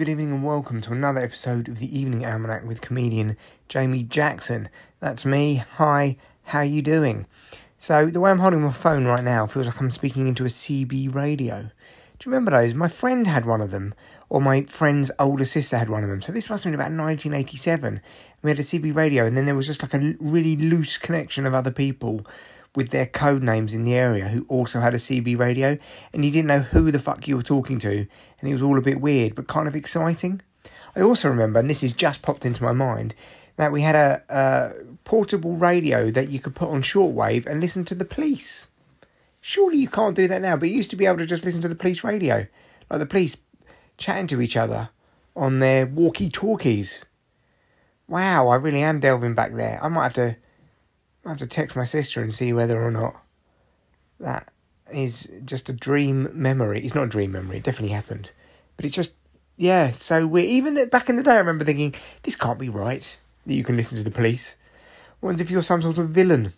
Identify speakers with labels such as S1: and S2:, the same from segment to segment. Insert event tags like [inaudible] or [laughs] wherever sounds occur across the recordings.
S1: good evening, and welcome to another episode of the Evening Almanac with comedian Jamie Jackson. That's me. Hi, how are you doing? So the way I'm holding my phone right now feels like I'm speaking into a CB radio. Do you remember those? My friend had one of them, or my friend's older sister had one of them. So this must have been about 1987. We had a CB radio, and then there was just like a really loose connection of other people with their code names in the area who also had a CB radio, and you didn't know who the fuck you were talking to, and it was all a bit weird but kind of exciting. I also remember, and this has just popped into my mind, that we had a, a portable radio that you could put on shortwave and listen to the police. Surely you can't do that now, but you used to be able to just listen to the police radio, like the police chatting to each other on their walkie talkies. Wow, I really am delving back there. I might have to I have to text my sister and see whether or not that is just a dream memory. It's not a dream memory, it definitely happened. But it just, yeah, so we're even back in the day, I remember thinking, this can't be right that you can listen to the police. What if you're some sort of villain?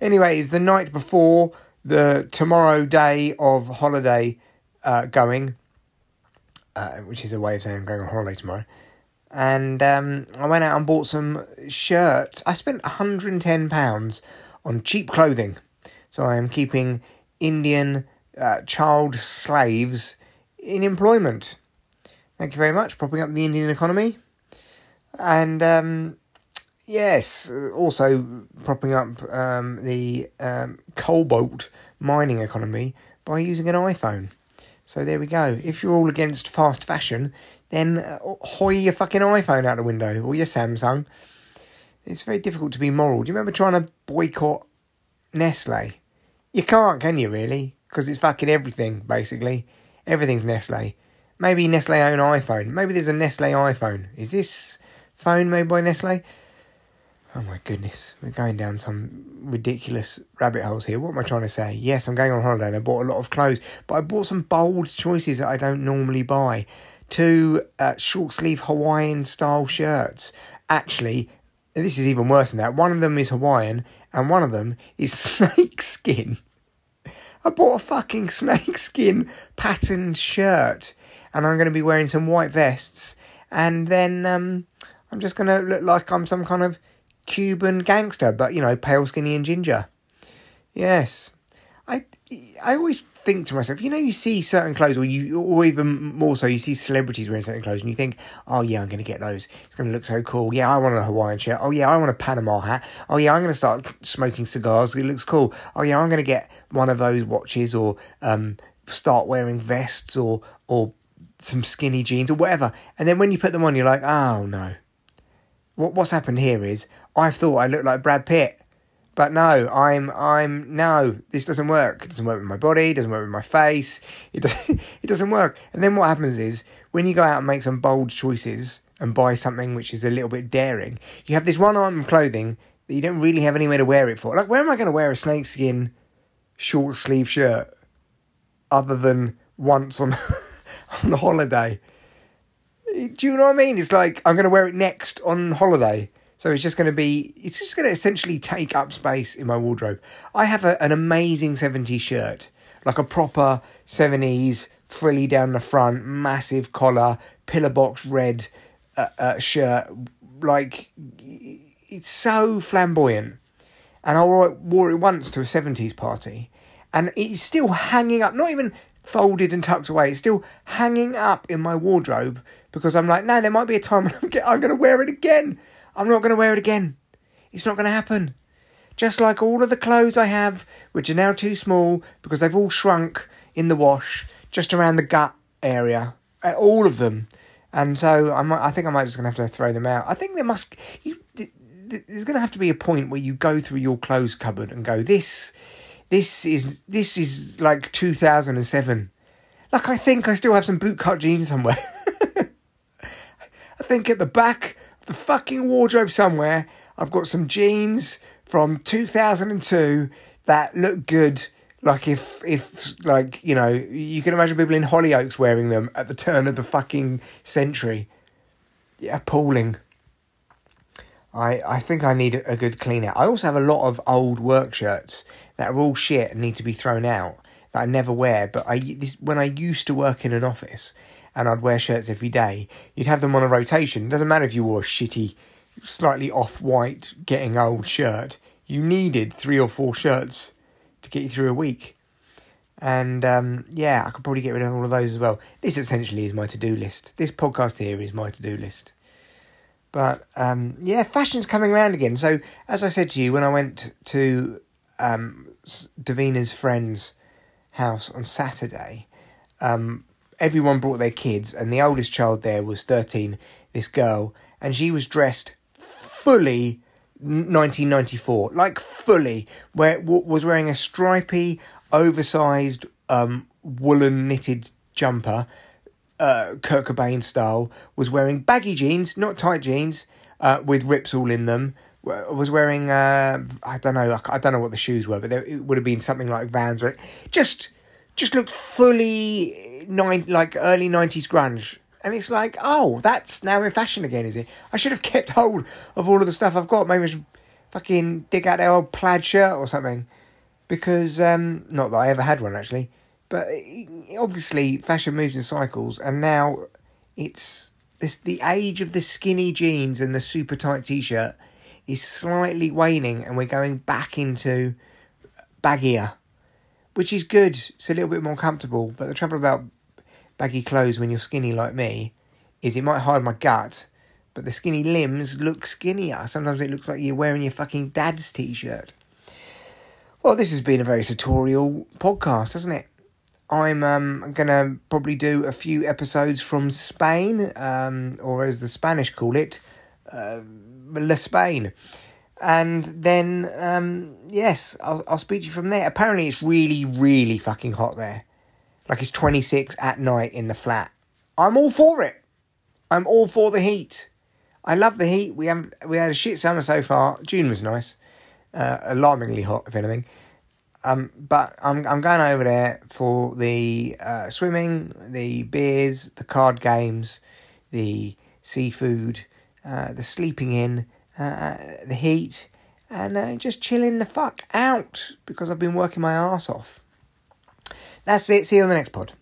S1: Anyways, the night before the tomorrow day of holiday uh, going, uh, which is a way of saying I'm going on holiday tomorrow, and um, I went out and bought some shirts. I spent £110 on cheap clothing. So I am keeping Indian uh, child slaves in employment. Thank you very much, propping up the Indian economy. And um, yes, also propping up um, the um, cobalt mining economy by using an iPhone. So there we go. If you're all against fast fashion, then uh, hoy your fucking iPhone out the window or your Samsung. It's very difficult to be moral. Do you remember trying to boycott Nestle? You can't, can you, really? Because it's fucking everything, basically. Everything's Nestle. Maybe Nestle own iPhone. Maybe there's a Nestle iPhone. Is this phone made by Nestle? Oh my goodness, we're going down some ridiculous rabbit holes here. What am I trying to say? Yes, I'm going on holiday and I bought a lot of clothes, but I bought some bold choices that I don't normally buy two uh, short sleeve Hawaiian style shirts. Actually, this is even worse than that. One of them is Hawaiian and one of them is [laughs] snake skin. I bought a fucking snakeskin patterned shirt and I'm going to be wearing some white vests and then um, I'm just going to look like I'm some kind of Cuban gangster, but you know, pale, skinny, and ginger. Yes, I I always think to myself, you know, you see certain clothes, or you, or even more so, you see celebrities wearing certain clothes, and you think, oh yeah, I'm going to get those. It's going to look so cool. Yeah, I want a Hawaiian shirt. Oh yeah, I want a Panama hat. Oh yeah, I'm going to start smoking cigars. It looks cool. Oh yeah, I'm going to get one of those watches, or um, start wearing vests, or or some skinny jeans, or whatever. And then when you put them on, you're like, oh no. What what's happened here is I thought I looked like Brad Pitt but no, I'm I'm no, this doesn't work. It doesn't work with my body, it doesn't work with my face. It doesn't, [laughs] it doesn't work. And then what happens is when you go out and make some bold choices and buy something which is a little bit daring, you have this one item of clothing that you don't really have anywhere to wear it for. Like where am I going to wear a snakeskin short sleeve shirt other than once on [laughs] on the holiday? Do you know what I mean? It's like I'm going to wear it next on holiday. So it's just going to be, it's just going to essentially take up space in my wardrobe. I have a, an amazing 70s shirt, like a proper 70s, frilly down the front, massive collar, pillar box red uh, uh, shirt. Like, it's so flamboyant. And I wore it, once to a 70s party. And it's still hanging up, not even folded and tucked away. It's still hanging up in my wardrobe because I'm like, no, there might be a time when I'm, I'm going to wear it again. I'm not going to wear it again. It's not going to happen. Just like all of the clothes I have, which are now too small because they've all shrunk in the wash, just around the gut area, uh, all of them. And so I might, I think I might just to have to throw them out. I think there must, you, there's going to have to be a point where you go through your clothes cupboard and go, this, this is, this is like 2007. Like I think I still have some bootcut jeans somewhere. [laughs] I think at the back the fucking wardrobe somewhere. I've got some jeans from 2002 that look good. Like if if like you know you can imagine people in Hollyoaks wearing them at the turn of the fucking century. Yeah, appalling. I I think I need a good clean out. I also have a lot of old work shirts that are all shit and need to be thrown out that I never wear. But I this when I used to work in an office and I'd wear shirts every day, you'd have them on a rotation. It doesn't matter if you wore a shitty, slightly off white, getting old shirt. You needed three or four shirts to get you through a week. And um, yeah, I could probably get rid of all of those as well. This essentially is my to do list. This podcast here is my to do list. But um, yeah, fashion's coming around again. So as I said to you when I went to um, Davina's friend's house on Saturday, um, everyone brought their kids, and the oldest child there was thirteen. This girl, and she was dressed fully 1994, like fully, where was wearing a stripy, oversized, um, woolen knitted jumper, uh, Kurt Cobain style. Was wearing baggy jeans, not tight jeans, uh, with rips all in them. Was wearing uh, I don't know I don't know what the shoes were, but it would have been something like Vans. But just just looked fully nine like early nineties grunge. And it's like, oh, that's now in fashion again, is it? I should have [laughs] kept hold of all of the stuff I've got. Maybe I should fucking dig out the old plaid shirt or something. Because, um, not that I ever had one actually, but obviously fashion moves in cycles, and now it's this the age of the skinny jeans and the super tight t shirt is slightly waning, and we're going back into baggier, which is good. It's a little bit more comfortable. But the trouble about baggy clothes when you're skinny like me is it might hide my gut, but the skinny limbs look skinnier. Sometimes it looks like you're wearing your fucking dad's t shirt. Well, this has been a very sartorial podcast, hasn't it? I'm um, gonna probably do a few episodes from Spain, um, or as the Spanish call it, uh, La Spain. And then, um, yes, I'll, I'll speak to you from there. Apparently, it's really, really fucking hot there. Like it's 26 at night in the flat. I'm all for it. I'm all for the heat. I love the heat. We have we had a shit summer so far. June was nice, uh, alarmingly hot, if anything. Um, but I'm I'm going over there for the uh, swimming, the beers, the card games, the seafood, uh, the sleeping in, uh, the heat, and uh, just chilling the fuck out because I've been working my ass off. That's it. See you on the next pod.